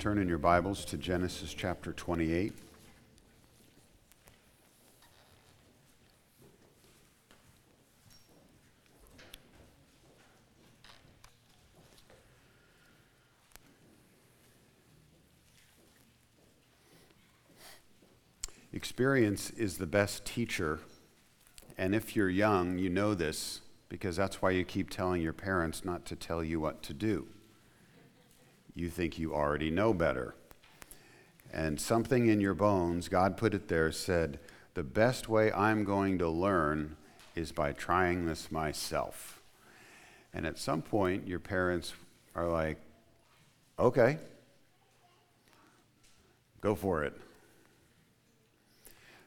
Turn in your Bibles to Genesis chapter 28. Experience is the best teacher. And if you're young, you know this because that's why you keep telling your parents not to tell you what to do. You think you already know better. And something in your bones, God put it there, said, The best way I'm going to learn is by trying this myself. And at some point, your parents are like, Okay, go for it.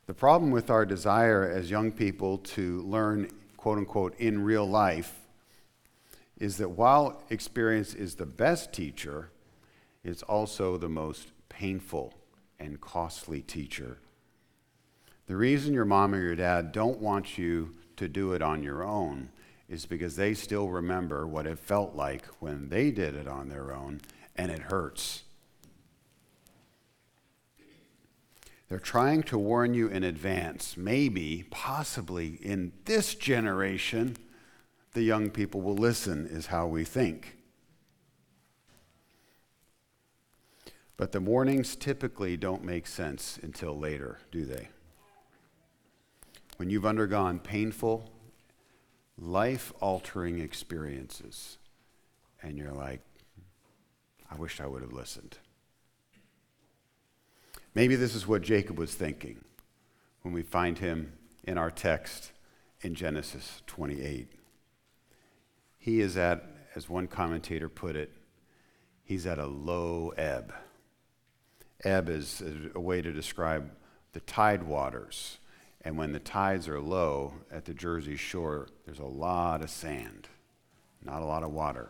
The problem with our desire as young people to learn, quote unquote, in real life is that while experience is the best teacher, it's also the most painful and costly teacher. The reason your mom or your dad don't want you to do it on your own is because they still remember what it felt like when they did it on their own, and it hurts. They're trying to warn you in advance. Maybe, possibly, in this generation, the young people will listen, is how we think. But the warnings typically don't make sense until later, do they? When you've undergone painful, life altering experiences, and you're like, I wish I would have listened. Maybe this is what Jacob was thinking when we find him in our text in Genesis 28. He is at, as one commentator put it, he's at a low ebb. Ebb is a way to describe the tide waters. And when the tides are low at the Jersey shore, there's a lot of sand, not a lot of water.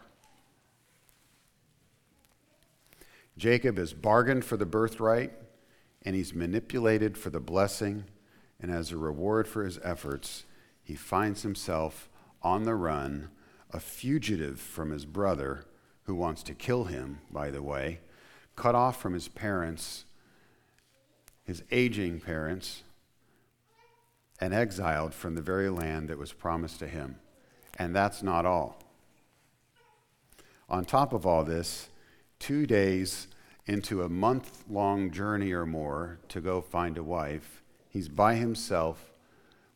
Jacob has bargained for the birthright and he's manipulated for the blessing, and as a reward for his efforts, he finds himself on the run, a fugitive from his brother, who wants to kill him, by the way, cut off from his parents, his aging parents, and exiled from the very land that was promised to him. And that's not all. On top of all this, two days into a month long journey or more to go find a wife. He's by himself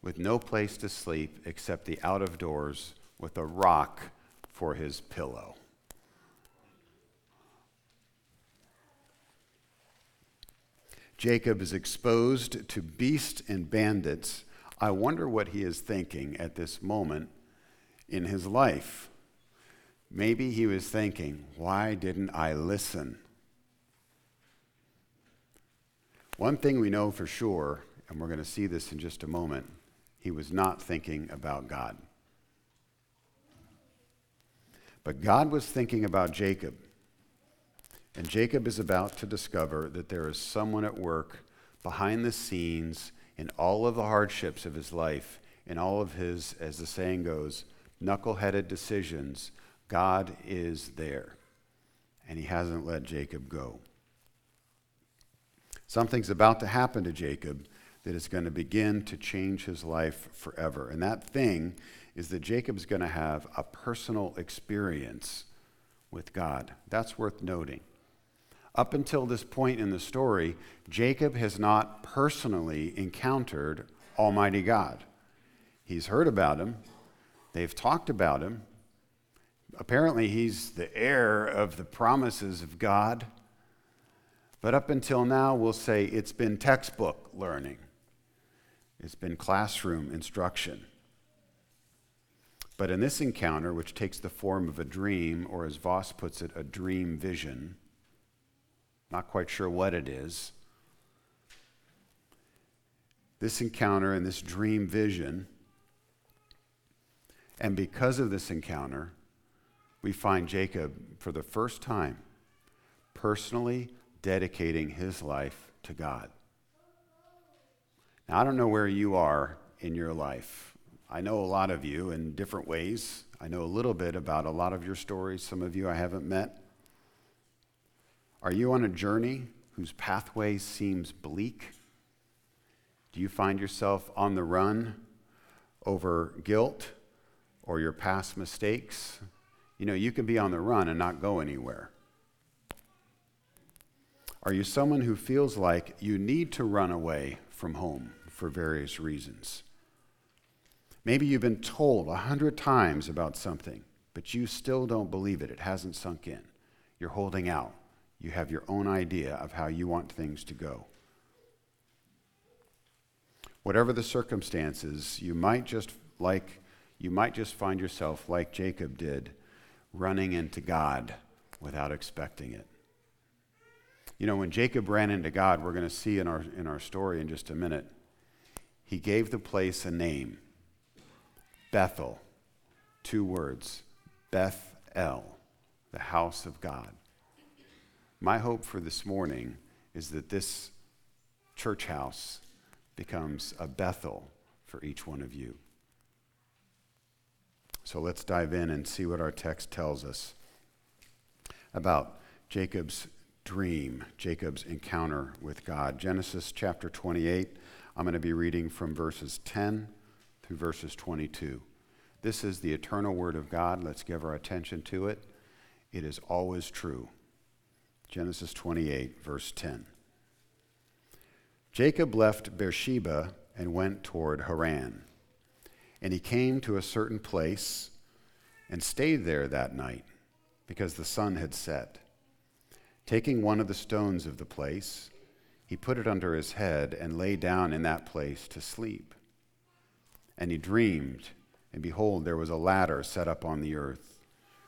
with no place to sleep except the out of doors with a rock for his pillow. Jacob is exposed to beasts and bandits. I wonder what he is thinking at this moment in his life. Maybe he was thinking, why didn't I listen? One thing we know for sure, and we're going to see this in just a moment, he was not thinking about God. But God was thinking about Jacob. And Jacob is about to discover that there is someone at work behind the scenes in all of the hardships of his life, in all of his, as the saying goes, knuckleheaded decisions. God is there. And he hasn't let Jacob go. Something's about to happen to Jacob that is going to begin to change his life forever. And that thing is that Jacob's going to have a personal experience with God. That's worth noting. Up until this point in the story, Jacob has not personally encountered Almighty God. He's heard about him, they've talked about him. Apparently, he's the heir of the promises of God. But up until now, we'll say it's been textbook learning, it's been classroom instruction. But in this encounter, which takes the form of a dream, or as Vos puts it, a dream vision, not quite sure what it is, this encounter and this dream vision, and because of this encounter, we find Jacob for the first time personally dedicating his life to God. Now, I don't know where you are in your life. I know a lot of you in different ways. I know a little bit about a lot of your stories. Some of you I haven't met. Are you on a journey whose pathway seems bleak? Do you find yourself on the run over guilt or your past mistakes? You know, you can be on the run and not go anywhere. Are you someone who feels like you need to run away from home for various reasons? Maybe you've been told a hundred times about something, but you still don't believe it. It hasn't sunk in. You're holding out. You have your own idea of how you want things to go. Whatever the circumstances, you might just like you might just find yourself like Jacob did, running into God without expecting it. You know, when Jacob ran into God, we're going to see in our, in our story in just a minute, he gave the place a name Bethel. Two words Beth El, the house of God. My hope for this morning is that this church house becomes a Bethel for each one of you. So let's dive in and see what our text tells us about Jacob's dream, Jacob's encounter with God. Genesis chapter 28, I'm going to be reading from verses 10 through verses 22. This is the eternal word of God. Let's give our attention to it. It is always true. Genesis 28, verse 10. Jacob left Beersheba and went toward Haran. And he came to a certain place and stayed there that night because the sun had set. Taking one of the stones of the place, he put it under his head and lay down in that place to sleep. And he dreamed, and behold, there was a ladder set up on the earth,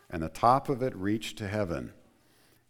and the top of it reached to heaven.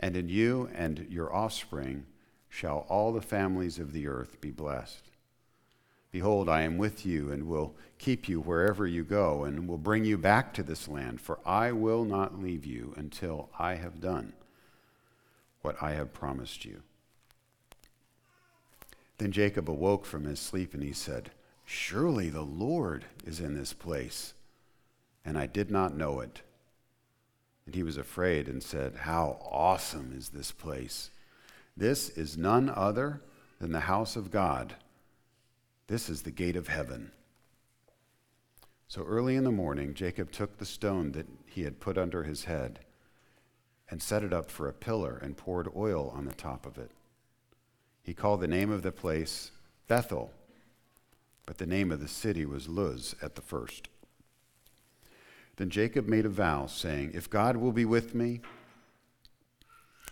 And in you and your offspring shall all the families of the earth be blessed. Behold, I am with you and will keep you wherever you go, and will bring you back to this land, for I will not leave you until I have done what I have promised you. Then Jacob awoke from his sleep, and he said, Surely the Lord is in this place, and I did not know it. And he was afraid and said, How awesome is this place! This is none other than the house of God. This is the gate of heaven. So early in the morning, Jacob took the stone that he had put under his head and set it up for a pillar and poured oil on the top of it. He called the name of the place Bethel, but the name of the city was Luz at the first. Then Jacob made a vow, saying, If God will be with me,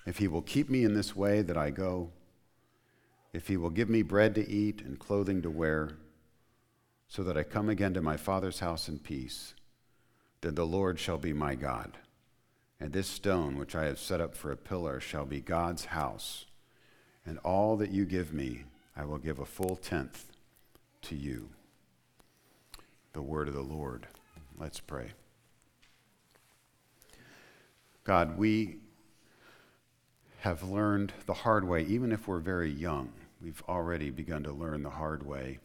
if he will keep me in this way that I go, if he will give me bread to eat and clothing to wear, so that I come again to my father's house in peace, then the Lord shall be my God. And this stone which I have set up for a pillar shall be God's house. And all that you give me, I will give a full tenth to you. The word of the Lord. Let's pray. God, we have learned the hard way, even if we're very young. We've already begun to learn the hard way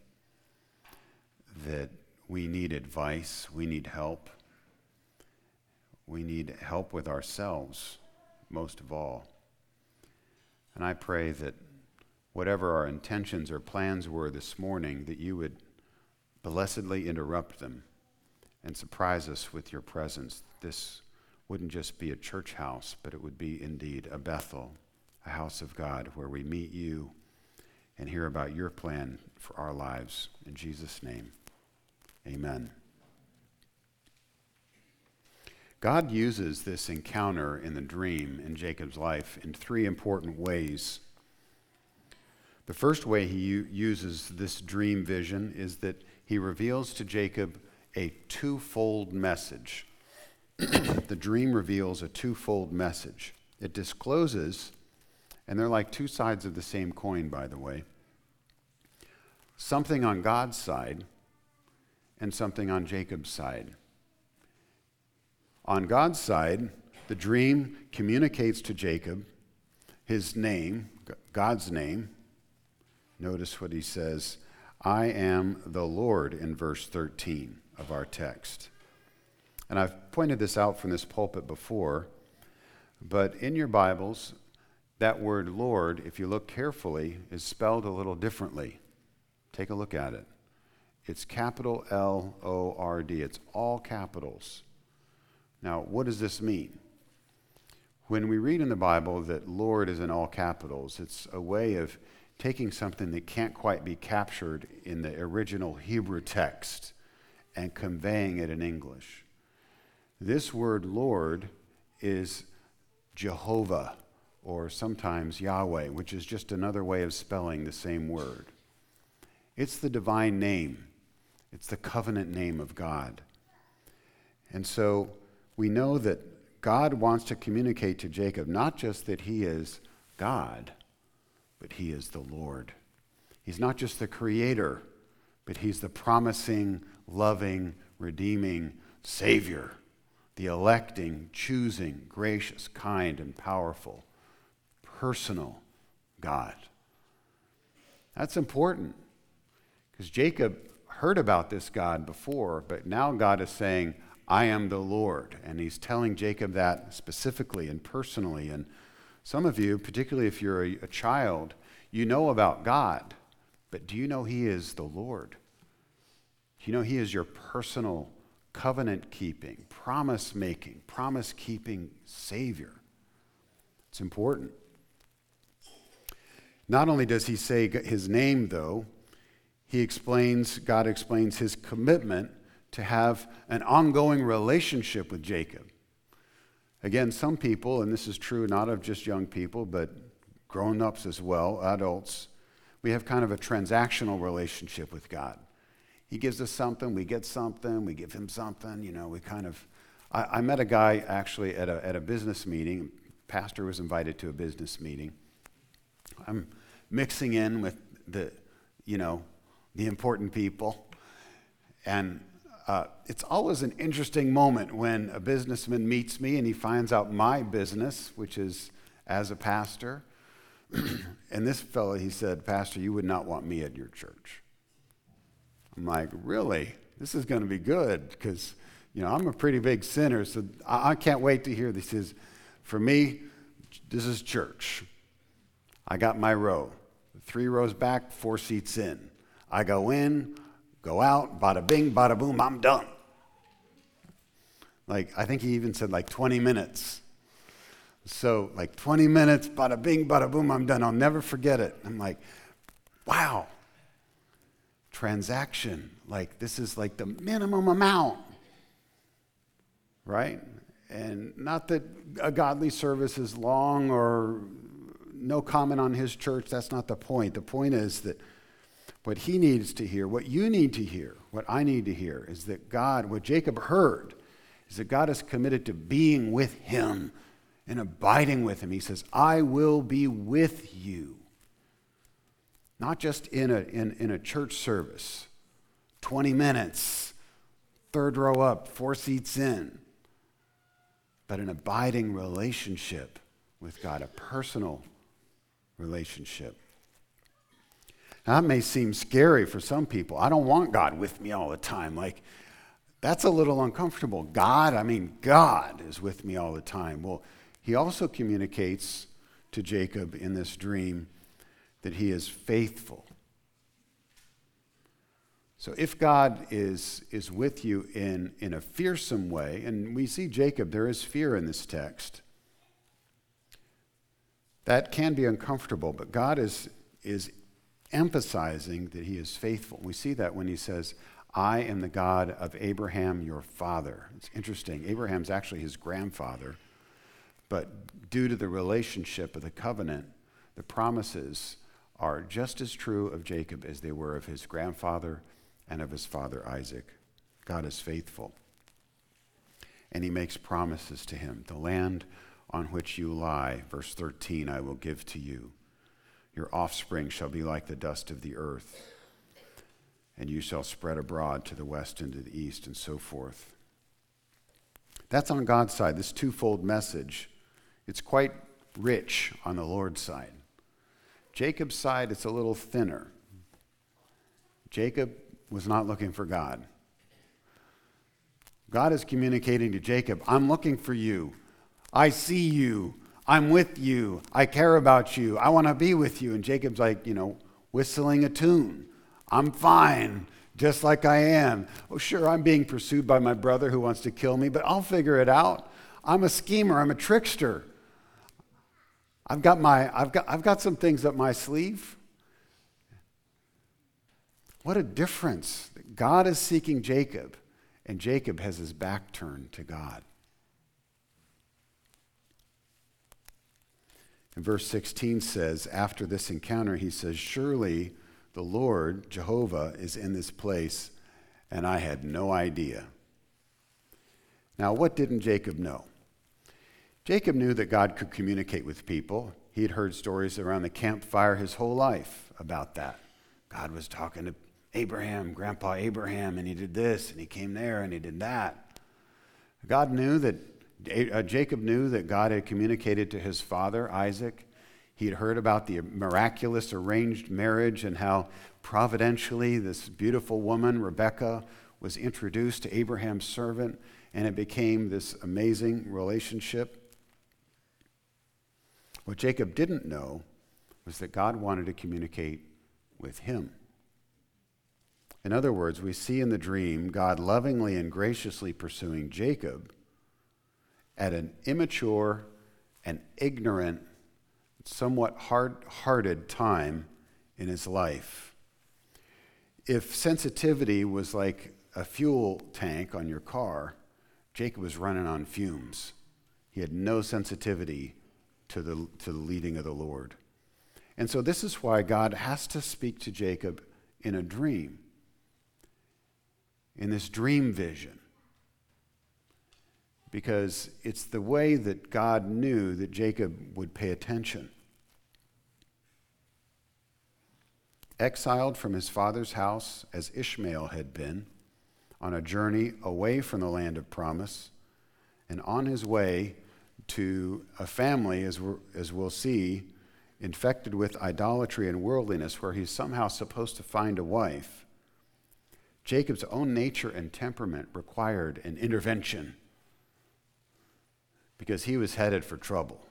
that we need advice, we need help, we need help with ourselves, most of all. And I pray that whatever our intentions or plans were this morning, that you would blessedly interrupt them and surprise us with your presence. This wouldn't just be a church house, but it would be indeed a Bethel, a house of God where we meet you and hear about your plan for our lives. In Jesus' name, amen. God uses this encounter in the dream in Jacob's life in three important ways. The first way he u- uses this dream vision is that he reveals to Jacob a twofold message. the dream reveals a twofold message. It discloses And they're like two sides of the same coin, by the way. Something on God's side and something on Jacob's side. On God's side, the dream communicates to Jacob his name, God's name. Notice what he says I am the Lord in verse 13 of our text. And I've pointed this out from this pulpit before, but in your Bibles, that word Lord, if you look carefully, is spelled a little differently. Take a look at it. It's capital L O R D, it's all capitals. Now, what does this mean? When we read in the Bible that Lord is in all capitals, it's a way of taking something that can't quite be captured in the original Hebrew text and conveying it in English. This word Lord is Jehovah or sometimes Yahweh, which is just another way of spelling the same word. It's the divine name, it's the covenant name of God. And so we know that God wants to communicate to Jacob not just that he is God, but he is the Lord. He's not just the creator, but he's the promising, loving, redeeming Savior, the electing, choosing, gracious, kind, and powerful, personal God. That's important because Jacob heard about this God before, but now God is saying, I am the Lord. And he's telling Jacob that specifically and personally. And some of you, particularly if you're a, a child, you know about God, but do you know he is the Lord? Do you know he is your personal covenant keeping, promise making, promise keeping Savior? It's important. Not only does he say his name, though, he explains, God explains his commitment to have an ongoing relationship with Jacob. Again, some people, and this is true not of just young people, but grown ups as well, adults, we have kind of a transactional relationship with God. He gives us something, we get something, we give him something, you know, we kind of. I, I met a guy actually at a, at a business meeting. Pastor was invited to a business meeting. I'm mixing in with the, you know, the important people. And uh, it's always an interesting moment when a businessman meets me and he finds out my business, which is as a pastor. and this fellow, he said, Pastor, you would not want me at your church. I'm like, really? This is going to be good because, you know, I'm a pretty big sinner, so I, I can't wait to hear this. Says, for me, this is church. I got my row. Three rows back, four seats in. I go in, Go out, bada bing, bada boom, I'm done. Like, I think he even said like 20 minutes. So, like 20 minutes, bada bing, bada boom, I'm done. I'll never forget it. I'm like, wow. Transaction. Like, this is like the minimum amount. Right? And not that a godly service is long or no comment on his church. That's not the point. The point is that what he needs to hear, what you need to hear, what I need to hear is that God, what Jacob heard, is that God is committed to being with him and abiding with him. He says, I will be with you. Not just in a, in, in a church service, 20 minutes, third row up, four seats in, but an abiding relationship with God, a personal relationship. Now, that may seem scary for some people. I don't want God with me all the time. Like, that's a little uncomfortable. God, I mean, God is with me all the time. Well, he also communicates to Jacob in this dream that he is faithful. So if God is, is with you in, in a fearsome way, and we see Jacob, there is fear in this text, that can be uncomfortable, but God is, is emphasizing that he is faithful. We see that when he says, I am the God of Abraham, your father. It's interesting. Abraham's actually his grandfather, but due to the relationship of the covenant, the promises are just as true of Jacob as they were of his grandfather and of his father Isaac. God is faithful. And he makes promises to him the land on which you lie. Verse 13 I will give to you. Your offspring shall be like the dust of the earth, and you shall spread abroad to the west and to the east, and so forth. That's on God's side, this twofold message. It's quite rich on the Lord's side. Jacob's side, it's a little thinner. Jacob was not looking for God. God is communicating to Jacob, I'm looking for you. I see you. I'm with you. I care about you. I want to be with you. And Jacob's like, you know, whistling a tune. I'm fine, just like I am. Oh, sure, I'm being pursued by my brother who wants to kill me, but I'll figure it out. I'm a schemer, I'm a trickster. I've got, my, I've got, I've got some things up my sleeve. What a difference. God is seeking Jacob, and Jacob has his back turned to God. And verse 16 says, after this encounter, he says, Surely the Lord, Jehovah, is in this place, and I had no idea. Now, what didn't Jacob know? Jacob knew that God could communicate with people. He had heard stories around the campfire his whole life about that. God was talking to Abraham, Grandpa Abraham, and he did this, and he came there, and he did that. God knew that, uh, Jacob knew that God had communicated to his father, Isaac. He had heard about the miraculous arranged marriage and how providentially this beautiful woman, Rebecca, was introduced to Abraham's servant, and it became this amazing relationship. What Jacob didn't know was that God wanted to communicate with him. In other words, we see in the dream God lovingly and graciously pursuing Jacob at an immature and ignorant, somewhat hard hearted time in his life. If sensitivity was like a fuel tank on your car, Jacob was running on fumes. He had no sensitivity to the, to the leading of the Lord. And so, this is why God has to speak to Jacob in a dream in this dream vision. Because it's the way that God knew that Jacob would pay attention. Exiled from his father's house as Ishmael had been, on a journey away from the land of promise, and on his way to a family, as, we as we'll see, infected with idolatry and worldliness, where he's somehow supposed to find a wife. Jacob's own nature and temperament required an intervention because he was headed for trouble.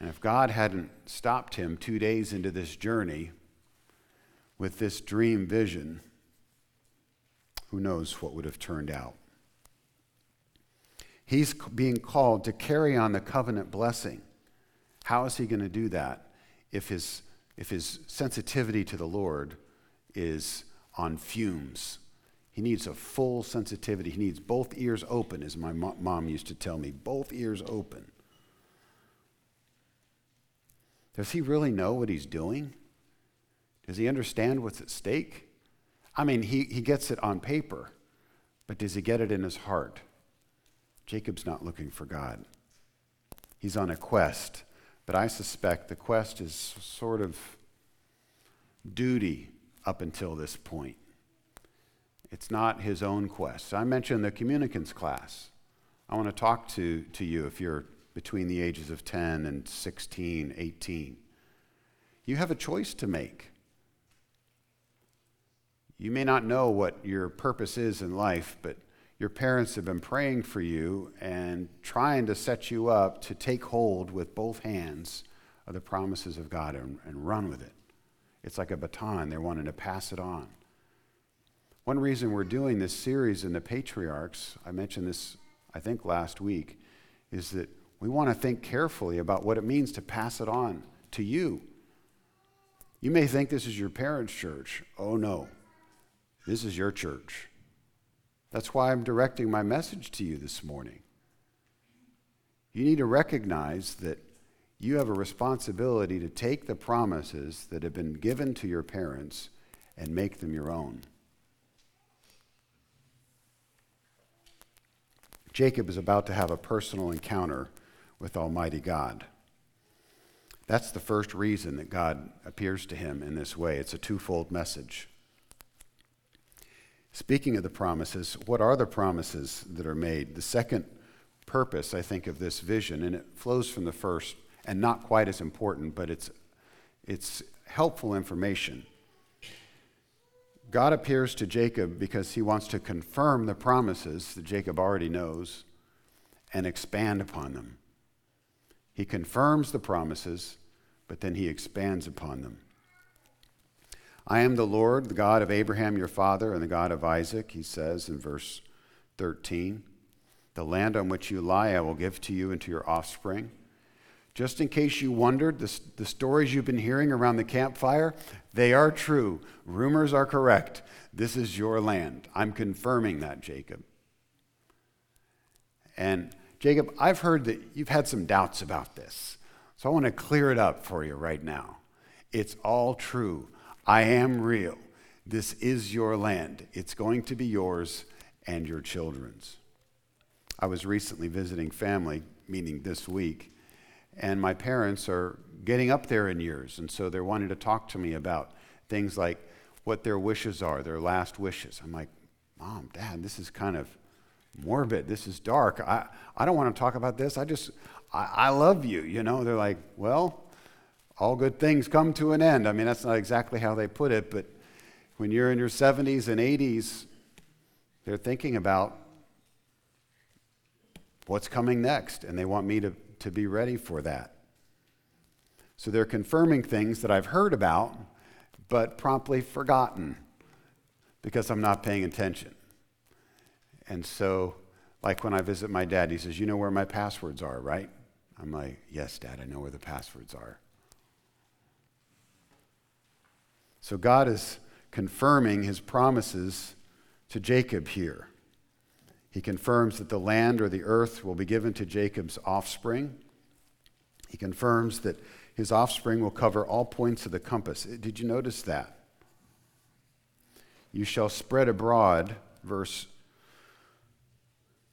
And if God hadn't stopped him two days into this journey with this dream vision, who knows what would have turned out? He's being called to carry on the covenant blessing. How is he going to do that if his, if his sensitivity to the Lord is on fumes. He needs a full sensitivity. He needs both ears open, as my mom used to tell me both ears open. Does he really know what he's doing? Does he understand what's at stake? I mean, he, he gets it on paper, but does he get it in his heart? Jacob's not looking for God. He's on a quest, but I suspect the quest is sort of duty up until this point. It's not his own quest. I mentioned the communicants class. I want to talk to, to you if you're between the ages of 10 and 16, 18. You have a choice to make. You may not know what your purpose is in life, but your parents have been praying for you and trying to set you up to take hold with both hands of the promises of God and, and run with it. It's like a baton, they're wanting to pass it on. One reason we're doing this series in the patriarchs, I mentioned this, I think, last week, is that we want to think carefully about what it means to pass it on to you. You may think this is your parents' church. Oh, no. This is your church. That's why I'm directing my message to you this morning. You need to recognize that you have a responsibility to take the promises that have been given to your parents and make them your own. Jacob is about to have a personal encounter with Almighty God. That's the first reason that God appears to him in this way. It's a twofold message. Speaking of the promises, what are the promises that are made? The second purpose, I think, of this vision, and it flows from the first, and not quite as important, but it's, it's helpful information. God appears to Jacob because he wants to confirm the promises that Jacob already knows and expand upon them. He confirms the promises, but then he expands upon them. I am the Lord, the God of Abraham your father, and the God of Isaac, he says in verse 13. The land on which you lie I will give to you and to your offspring. Just in case you wondered, the, the stories you've been hearing around the campfire, they are true. Rumors are correct. This is your land. I'm confirming that, Jacob. And Jacob, I've heard that you've had some doubts about this. So I want to clear it up for you right now. It's all true. I am real. This is your land. It's going to be yours and your children's. I was recently visiting family, meaning this week, and my parents are getting up there in years, and so they're wanting to talk to me about things like what their wishes are, their last wishes. I'm like, Mom, Dad, this is kind of morbid. This is dark. I, I don't want to talk about this. I just, I, I love you. You know, they're like, well, all good things come to an end. I mean, that's not exactly how they put it, but when you're in your 70s and 80s, they're thinking about what's coming next, and they want me to, to be ready for that. So they're confirming things that I've heard about, but promptly forgotten because I'm not paying attention. And so, like when I visit my dad, he says, You know where my passwords are, right? I'm like, Yes, Dad, I know where the passwords are. So God is confirming his promises to Jacob here. He confirms that the land or the earth will be given to Jacob's offspring. He confirms that his offspring will cover all points of the compass. Eh, did you notice that? You shall spread abroad, verse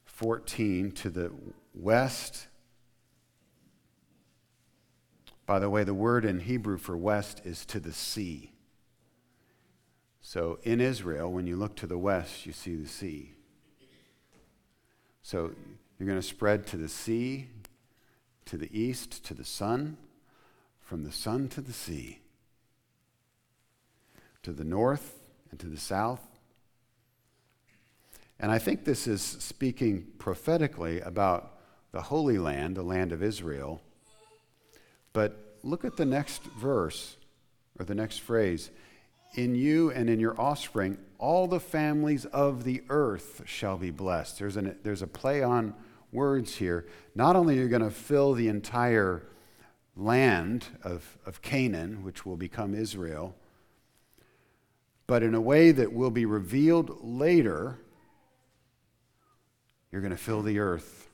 14, to the west. By the way, the word in Hebrew for west is to the sea. So in Israel, when you look to the west, you see the sea. So you're going to spread to the sea, to the east, to the sun, from the sun to the sea, to the north and to the south. And I think this is speaking prophetically about the Holy Land, the land of Israel. But look at the next verse, or the next phrase in you and in your offspring, all the families of the earth shall be blessed. There's, an, there's a play on words here. Not only are you going to fill the entire land of, of Canaan, which will become Israel, but in a way that will be revealed later, you're going to fill the earth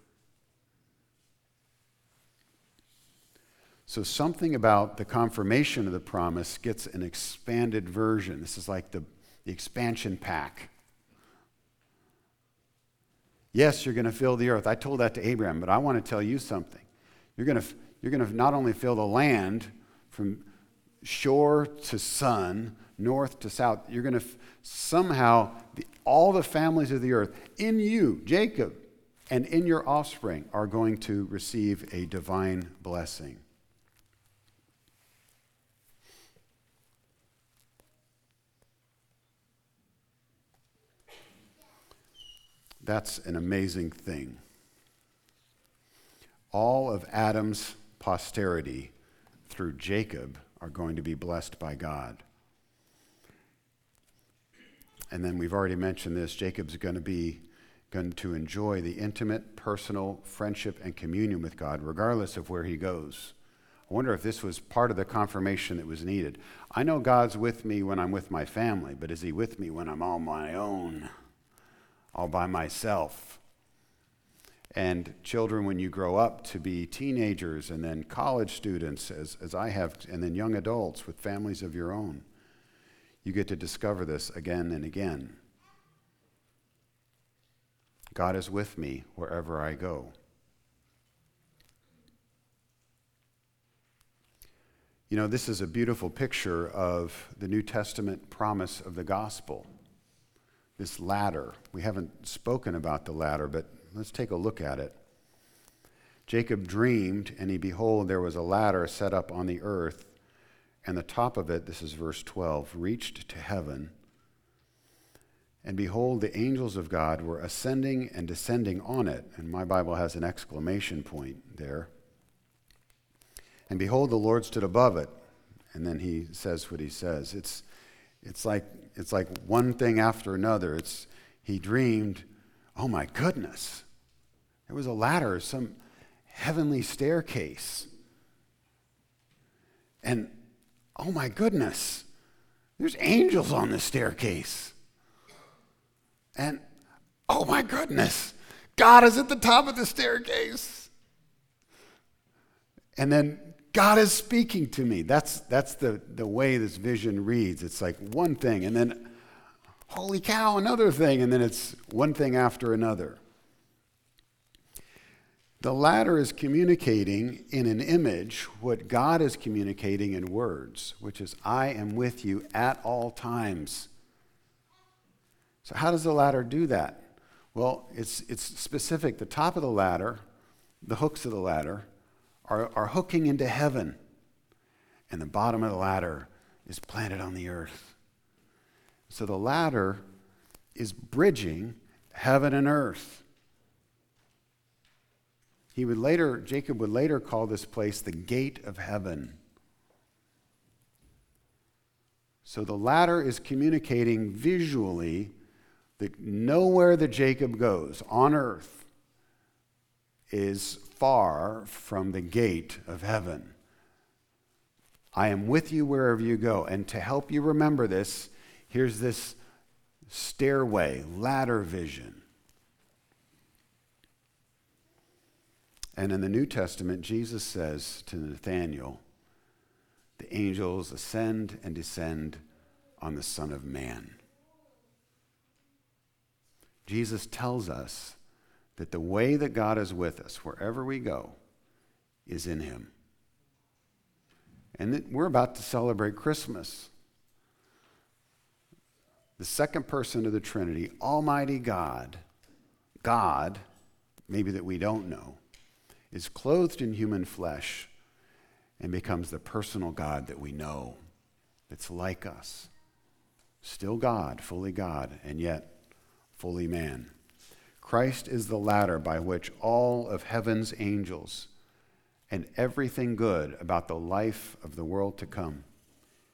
So, something about the confirmation of the promise gets an expanded version. This is like the, the expansion pack. Yes, you're going to fill the earth. I told that to Abraham, but I want to tell you something. You're going to, you're going to not only fill the land from shore to sun, north to south, you're going to somehow, the, all the families of the earth in you, Jacob, and in your offspring are going to receive a divine blessing. That's an amazing thing. All of Adam's posterity through Jacob are going to be blessed by God. And then we've already mentioned this Jacob's going to be going to enjoy the intimate, personal friendship and communion with God, regardless of where he goes. I wonder if this was part of the confirmation that was needed. I know God's with me when I'm with my family, but is he with me when I'm on my own? All by myself. And children, when you grow up to be teenagers and then college students, as, as I have, and then young adults with families of your own, you get to discover this again and again. God is with me wherever I go. You know, this is a beautiful picture of the New Testament promise of the gospel. This ladder. We haven't spoken about the ladder, but let's take a look at it. Jacob dreamed, and he behold, there was a ladder set up on the earth, and the top of it, this is verse 12, reached to heaven. And behold, the angels of God were ascending and descending on it. And my Bible has an exclamation point there. And behold, the Lord stood above it. And then he says what he says. It's, it's, like, it's like one thing after another. It's, he dreamed, oh my goodness, there was a ladder, some heavenly staircase. And oh my goodness, there's angels on the staircase. And oh my goodness, God is at the top of the staircase. And then God is speaking to me. That's, that's the, the way this vision reads. It's like one thing, and then, holy cow, another thing, and then it's one thing after another. The ladder is communicating in an image what God is communicating in words, which is, I am with you at all times. So, how does the ladder do that? Well, it's, it's specific. The top of the ladder, the hooks of the ladder, are, are hooking into heaven, and the bottom of the ladder is planted on the earth. So, the ladder is bridging heaven and earth. He would later, Jacob would later call this place the gate of heaven. So the ladder is communicating visually that nowhere that Jacob goes on earth is far from the gate of heaven. I am with you wherever you go. And to help you remember this, here's this stairway, ladder vision. And in the New Testament, Jesus says to Nathanael, the angels ascend and descend on the Son of Man. Jesus tells us that the way that God is with us, wherever we go, is in Him. And we're about to celebrate Christmas. The second person of the Trinity, Almighty God, God, maybe that we don't know, is clothed in human flesh and becomes the personal God that we know, that's like us. Still God, fully God, and yet fully man. Christ is the ladder by which all of heaven's angels and everything good about the life of the world to come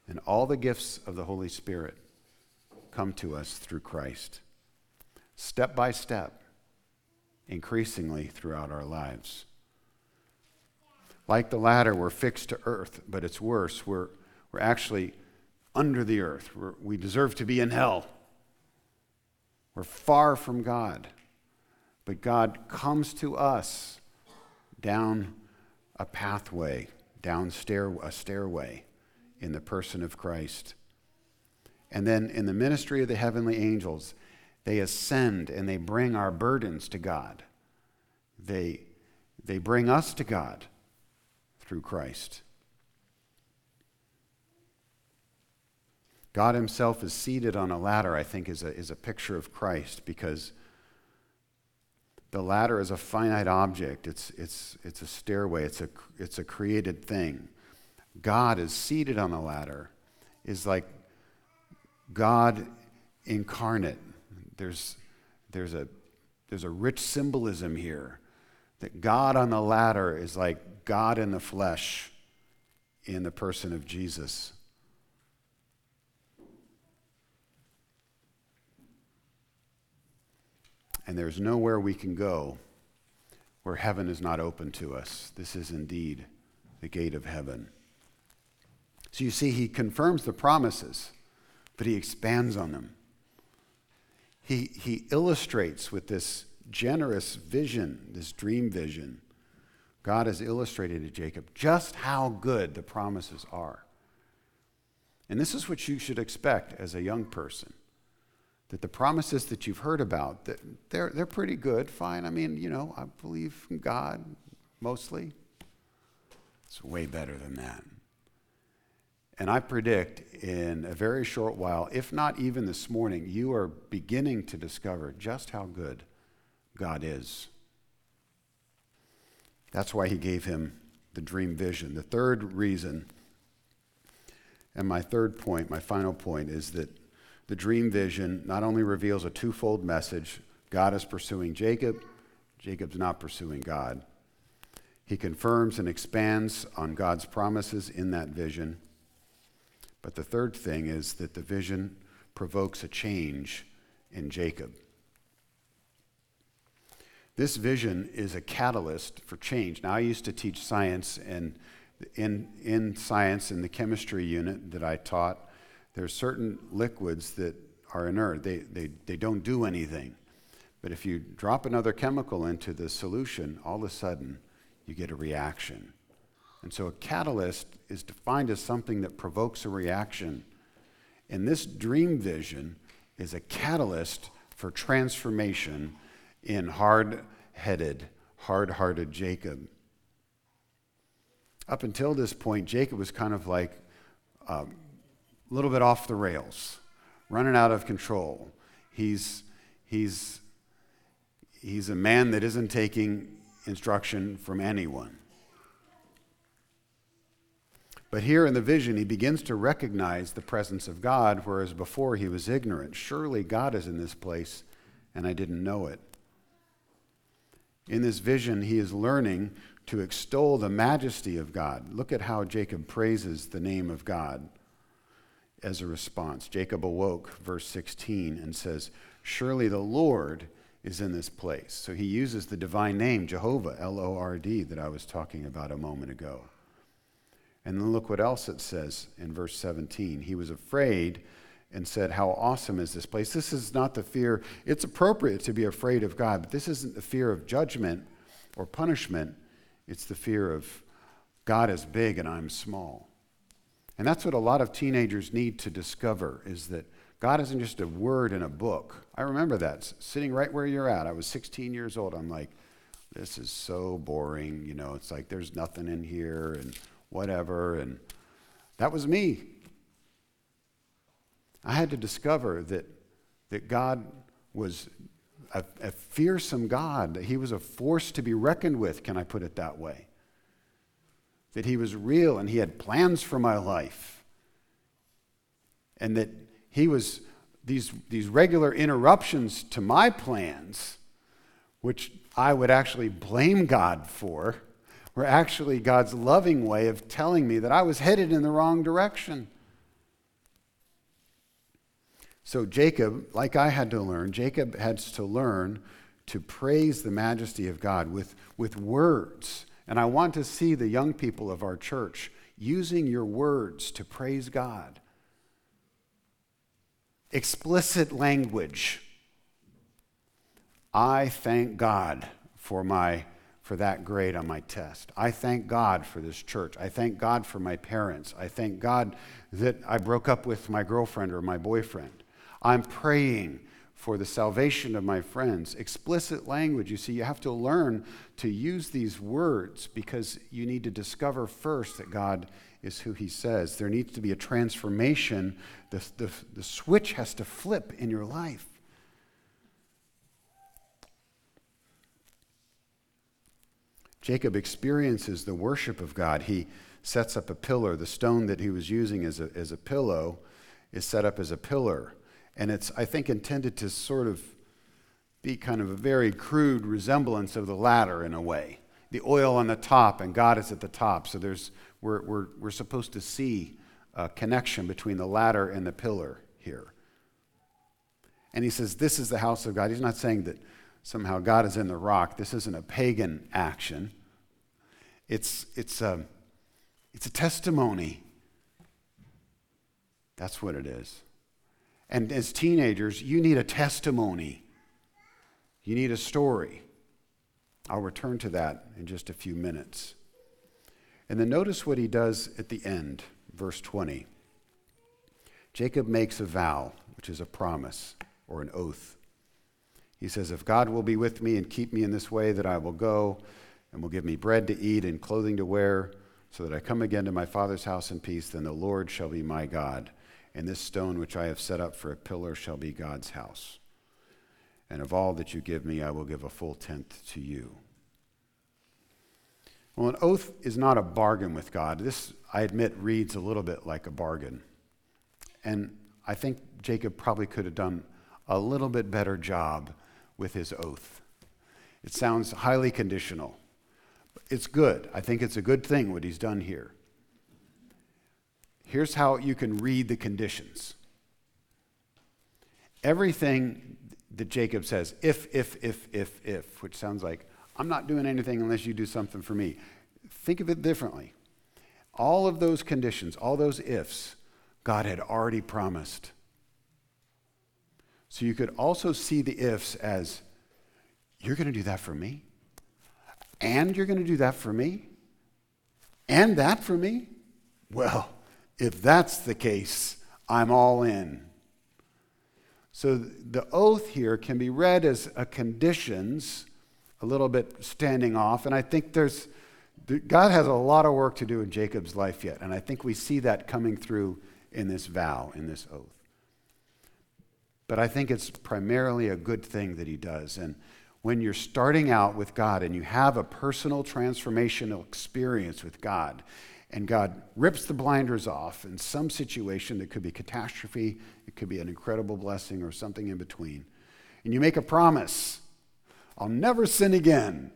and all the gifts of the Holy Spirit come to us through Christ, step by step, increasingly throughout our lives. Like the ladder, we're fixed to earth, but it's worse. We're, we're actually under the earth. We're, we deserve to be in hell. We're far from God. But God comes to us down a pathway, down stair, a stairway in the person of Christ. And then in the ministry of the heavenly angels, they ascend and they bring our burdens to God. They, they bring us to God through Christ. God Himself is seated on a ladder, I think, is a, is a picture of Christ because the ladder is a finite object. It's, it's, it's a stairway, it's a, it's a created thing. God is seated on the ladder, is like God incarnate. There's, there's, a, there's a rich symbolism here that God on the ladder is like God in the flesh in the person of Jesus. And there's nowhere we can go where heaven is not open to us. This is indeed the gate of heaven. So you see, he confirms the promises, but he expands on them. He, he illustrates with this generous vision, this dream vision. God has illustrated to Jacob just how good the promises are. And this is what you should expect as a young person that the promises that you've heard about, that they're, they're pretty good, fine. I mean, you know, I believe in God mostly. It's way better than that. And I predict in a very short while, if not even this morning, you are beginning to discover just how good God is. That's why he gave him the dream vision. The third reason, and my third point, my final point, is that the dream vision not only reveals a twofold message God is pursuing Jacob, Jacob's not pursuing God. He confirms and expands on God's promises in that vision. But the third thing is that the vision provokes a change in Jacob. This vision is a catalyst for change. Now, I used to teach science, and in, in science, in the chemistry unit that I taught, there's certain liquids that are inert. They, they, they don't do anything. But if you drop another chemical into the solution, all of a sudden you get a reaction. And so a catalyst is defined as something that provokes a reaction. And this dream vision is a catalyst for transformation in hard headed, hard hearted Jacob. Up until this point, Jacob was kind of like um, a little bit off the rails, running out of control. He's, he's, he's a man that isn't taking instruction from anyone. But here in the vision, he begins to recognize the presence of God, whereas before he was ignorant. Surely God is in this place, and I didn't know it. In this vision, he is learning to extol the majesty of God. Look at how Jacob praises the name of God as a response. Jacob awoke, verse 16, and says, Surely the Lord is in this place. So he uses the divine name, Jehovah, L O R D, that I was talking about a moment ago. And then look what else it says in verse 17. He was afraid and said, How awesome is this place? This is not the fear, it's appropriate to be afraid of God, but this isn't the fear of judgment or punishment. It's the fear of God is big and I'm small. And that's what a lot of teenagers need to discover is that God isn't just a word in a book. I remember that sitting right where you're at. I was 16 years old. I'm like, this is so boring. You know, it's like there's nothing in here and whatever. And that was me. I had to discover that, that God was a, a fearsome God, that He was a force to be reckoned with, can I put it that way? That He was real and He had plans for my life. And that He was these, these regular interruptions to my plans, which I would actually blame God for, were actually God's loving way of telling me that I was headed in the wrong direction. So, Jacob, like I had to learn, Jacob had to learn to praise the majesty of God with, with words. And I want to see the young people of our church using your words to praise God. Explicit language. I thank God for my for that grade on my test. I thank God for this church. I thank God for my parents. I thank God that I broke up with my girlfriend or my boyfriend. I'm praying for the salvation of my friends. Explicit language. You see, you have to learn to use these words because you need to discover first that God is who He says. There needs to be a transformation. The, the, the switch has to flip in your life. Jacob experiences the worship of God. He sets up a pillar. The stone that he was using as a, as a pillow is set up as a pillar. And it's, I think, intended to sort of be kind of a very crude resemblance of the ladder in a way. The oil on the top, and God is at the top. So there's, we're, we're, we're supposed to see a connection between the ladder and the pillar here. And he says, This is the house of God. He's not saying that somehow God is in the rock. This isn't a pagan action, it's, it's, a, it's a testimony. That's what it is. And as teenagers, you need a testimony, you need a story. I'll return to that in just a few minutes. And then notice what he does at the end, verse 20. Jacob makes a vow, which is a promise. or an oath. He says, If God will be with me and keep me in this way, that I will go and will give me bread to eat and clothing to wear, so that I come again to my Father's house in peace, then the Lord shall be my God, and this stone which I have set up for a pillar shall be God's house. And of all that you give me, I will give a full tenth to you. Well, an oath is not a bargain with God. This, I admit, reads a little bit like a bargain. And I think Jacob probably could have done a little bit better job with his oath. It sounds highly conditional. It's good. I think it's a good thing what he's done here. Here's how you can read the conditions. Everything that Jacob says, if, if, if, if, if, which sounds like, I'm not doing anything unless you do something for me. Think of it differently. All of those conditions, all those ifs, God had already promised. So you could also see the ifs as, you're going to do that for me? And you're going to do that for me? And that for me? Well, if that's the case, I'm all in. So the oath here can be read as a conditions, a little bit standing off. And I think there's, God has a lot of work to do in Jacob's life yet. And I think we see that coming through in this vow, in this oath. But I think it's primarily a good thing that he does. And when you're starting out with God and you have a personal transformational experience with God, and God rips the blinders off in some situation that could be catastrophe, it could be an incredible blessing, or something in between. And you make a promise I'll never sin again.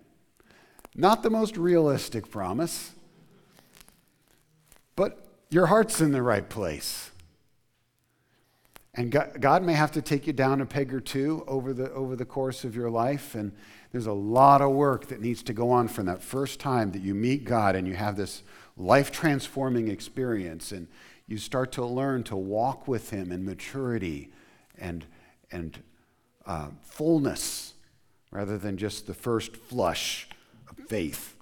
Not the most realistic promise, but your heart's in the right place. And God may have to take you down a peg or two over the, over the course of your life. And there's a lot of work that needs to go on from that first time that you meet God and you have this life transforming experience. And you start to learn to walk with Him in maturity and, and uh, fullness rather than just the first flush of faith.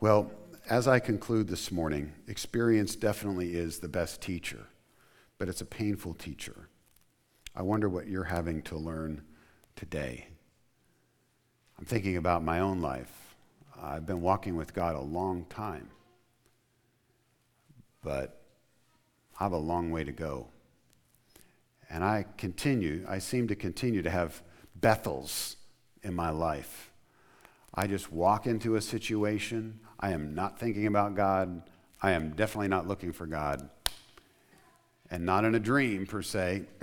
Well, as I conclude this morning, experience definitely is the best teacher, but it's a painful teacher. I wonder what you're having to learn today. I'm thinking about my own life. I've been walking with God a long time, but I have a long way to go. And I continue, I seem to continue to have Bethels in my life. I just walk into a situation, I am not thinking about God. I am definitely not looking for God. And not in a dream per se,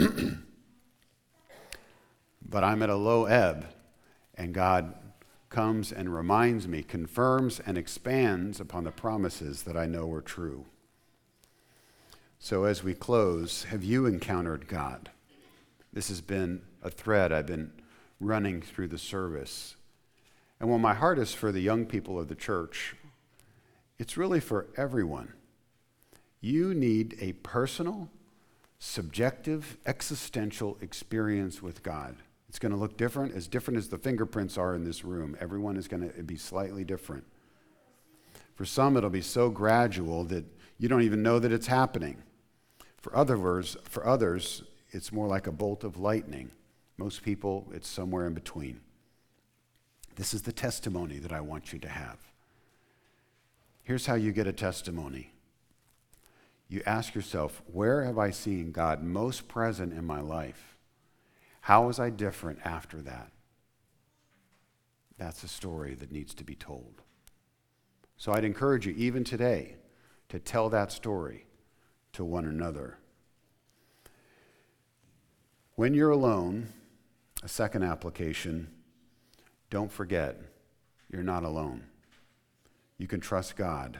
but I'm at a low ebb, and God comes and reminds me, confirms and expands upon the promises that I know are true. So, as we close, have you encountered God? This has been a thread I've been running through the service. And while my heart is for the young people of the church, it's really for everyone. You need a personal, subjective, existential experience with God. It's going to look different, as different as the fingerprints are in this room. Everyone is going to be slightly different. For some, it'll be so gradual that you don't even know that it's happening. For others, for others, it's more like a bolt of lightning. Most people, it's somewhere in between. This is the testimony that I want you to have. Here's how you get a testimony you ask yourself, where have I seen God most present in my life? How was I different after that? That's a story that needs to be told. So I'd encourage you, even today, to tell that story to one another. When you're alone, a second application, don't forget you're not alone you can trust God.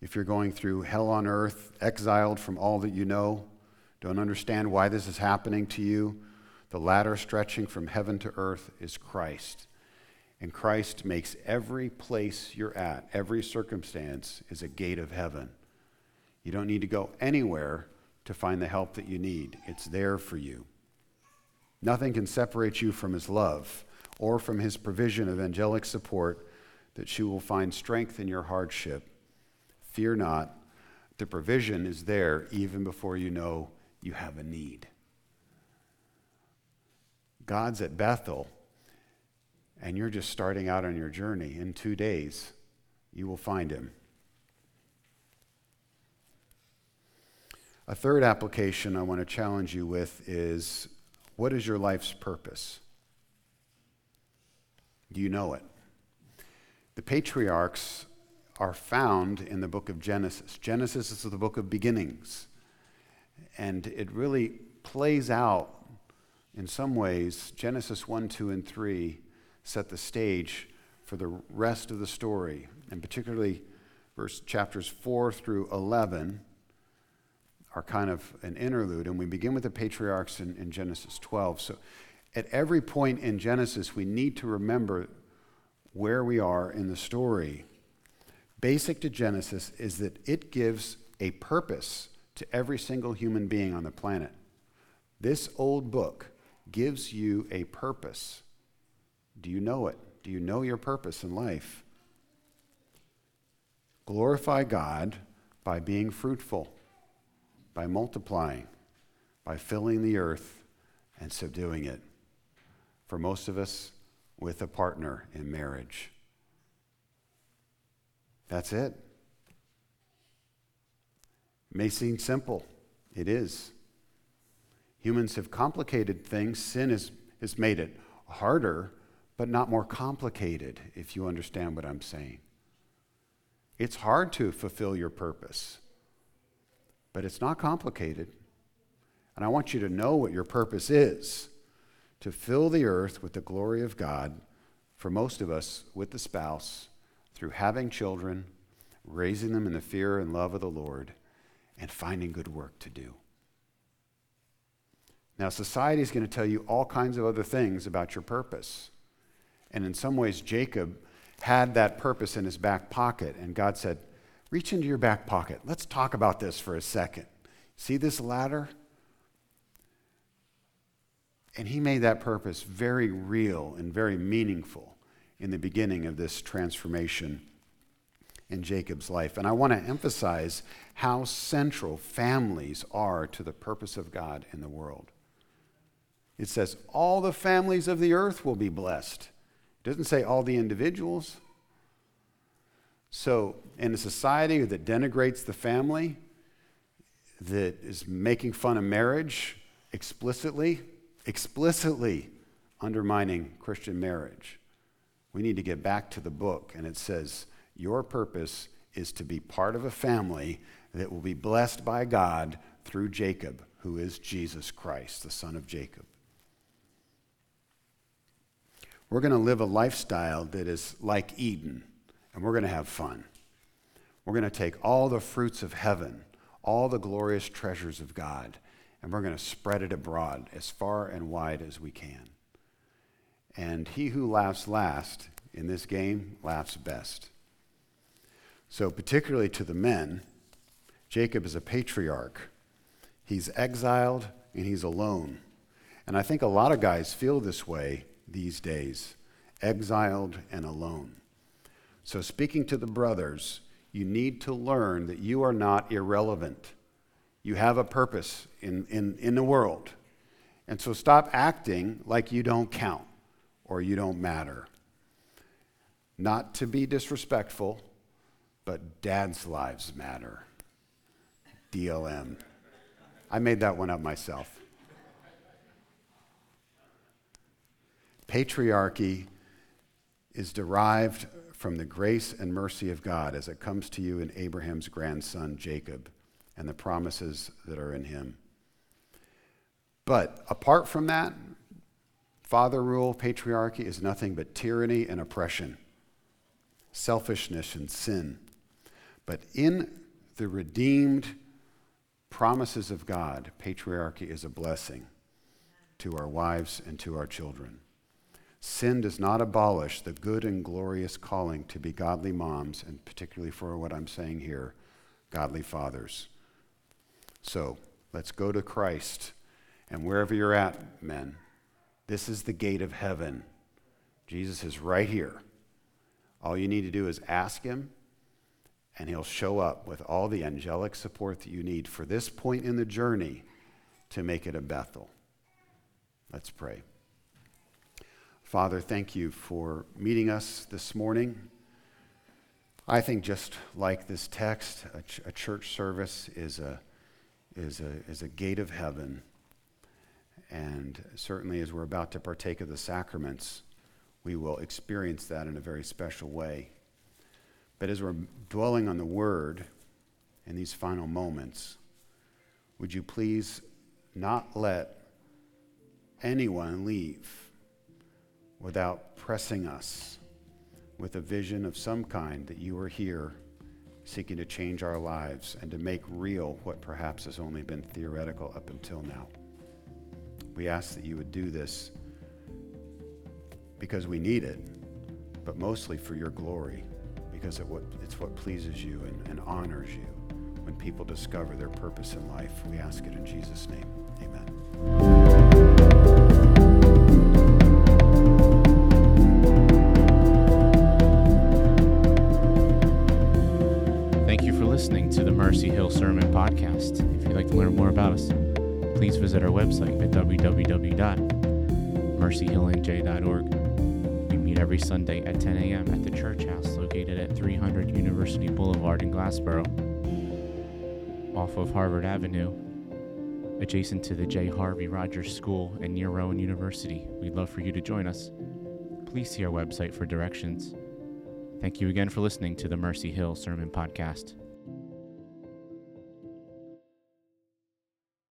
If you're going through hell on earth, exiled from all that you know, don't understand why this is happening to you, the ladder stretching from heaven to earth is Christ. And Christ makes every place you're at, every circumstance, is a gate of heaven. You don't need to go anywhere to find the help that you need, it's there for you. Nothing can separate you from his love or from his provision of angelic support that you will find strength in your hardship. Fear not, The provision is there even before you know you have a need. God's at Bethel, and you're just starting out on your journey. In two days, you will find him. A third application I want to challenge you with is what is your life's purpose? Do you know it? The patriarchs are found in the book of Genesis. Genesis is the book of beginnings. And it really plays out in some ways. Genesis 1, 2, and 3 set the stage for the rest of the story, and particularly verse chapters 4 through 11 are kind of an interlude, and we begin with the patriarchs in, in Genesis 12. So at every point in Genesis, we need to remember where we are in the story. Basic to Genesis is that it gives a purpose to every single human being on the planet. This old book gives you a purpose. Do you know it? Do you know your purpose in life? Glorify God by being fruitful by multiplying, by filling the earth and subduing it. For most of us, with a partner in marriage. That's it. May seem simple. It is. Humans have complicated things. Sin has, has made it harder, but not more complicated, if you understand what I'm saying. It's hard to fulfill your purpose. But it's not complicated. And I want you to know what your purpose is to fill the earth with the glory of God, for most of us, with the spouse, through having children, raising them in the fear and love of the Lord, and finding good work to do. Now, society is going to tell you all kinds of other things about your purpose. And in some ways, Jacob had that purpose in his back pocket, and God said, reach into your back pocket. Let's talk about this for a second. See this ladder? And he made that purpose very real and very meaningful in the beginning of this transformation in Jacob's life. And I want to emphasize how central families are to the purpose of God in the world. It says, all the families of the earth will be blessed. It doesn't say all the individuals. So, in a society that denigrates the family, that is making fun of marriage explicitly, explicitly undermining Christian marriage, we need to get back to the book. And it says, Your purpose is to be part of a family that will be blessed by God through Jacob, who is Jesus Christ, the son of Jacob. We're going to live a lifestyle that is like Eden and we're going to have fun. We're going to take all the fruits of heaven, all the glorious treasures of God, and we're going to spread it abroad as far and wide as we can. And he who laughs last in this game laughs best. So, particularly to the men, Jacob is a patriarch. He's exiled and he's alone. And I think a lot of guys feel this way these days exiled and alone. So, speaking to the brothers, you need to learn that you are not irrelevant. You have a purpose in, in, in the world. And so, stop acting like you don't count or you don't matter. Not to be disrespectful, but dad's lives matter. DLM. I made that one up myself. Patriarchy is derived from the grace and mercy of God as it comes to you in Abraham's grandson, Jacob, and the promises that are in him. But apart from that, father rule, patriarchy is nothing but tyranny and oppression, selfishness and sin. But in the redeemed promises of God, patriarchy is a blessing to our wives and to our children. Sin does not abolish the good and glorious calling to be godly moms, and particularly for what I'm saying here, godly fathers. So let's go to Christ. And wherever you're at, men, this is the gate of heaven. Jesus is right here. All you need to do is ask him, and He'll show up with all the angelic support that you need for this point in the journey to make it a Bethel. Let's pray. Father, thank you for meeting us this morning. I think just like this text, a, ch- a church service is a, is, a, is a gate of heaven. And certainly as we're about to partake of the sacraments, we will experience that in a very special way. But as we're dwelling on the word in these final moments, would you please not let anyone leave without pressing us with a vision of some kind that you are here seeking to change our lives and to make real what perhaps has only been theoretical up until now. We ask that you would do this because we need it, but mostly for your glory, because it it's what pleases you and, and honors you when people discover their purpose in life. We ask it in Jesus' name. Amen. Thank you for listening to the Mercy Hill Sermon Podcast. If you'd like to learn more about us, please visit our website at www.mercyhillnj.org. Every Sunday at 10 a.m. at the church house located at 300 University Boulevard in Glassboro, off of Harvard Avenue, adjacent to the J. Harvey Rodgers School and near Rowan University. We'd love for you to join us. Please see our website for directions. Thank you again for listening to the Mercy Hill Sermon Podcast.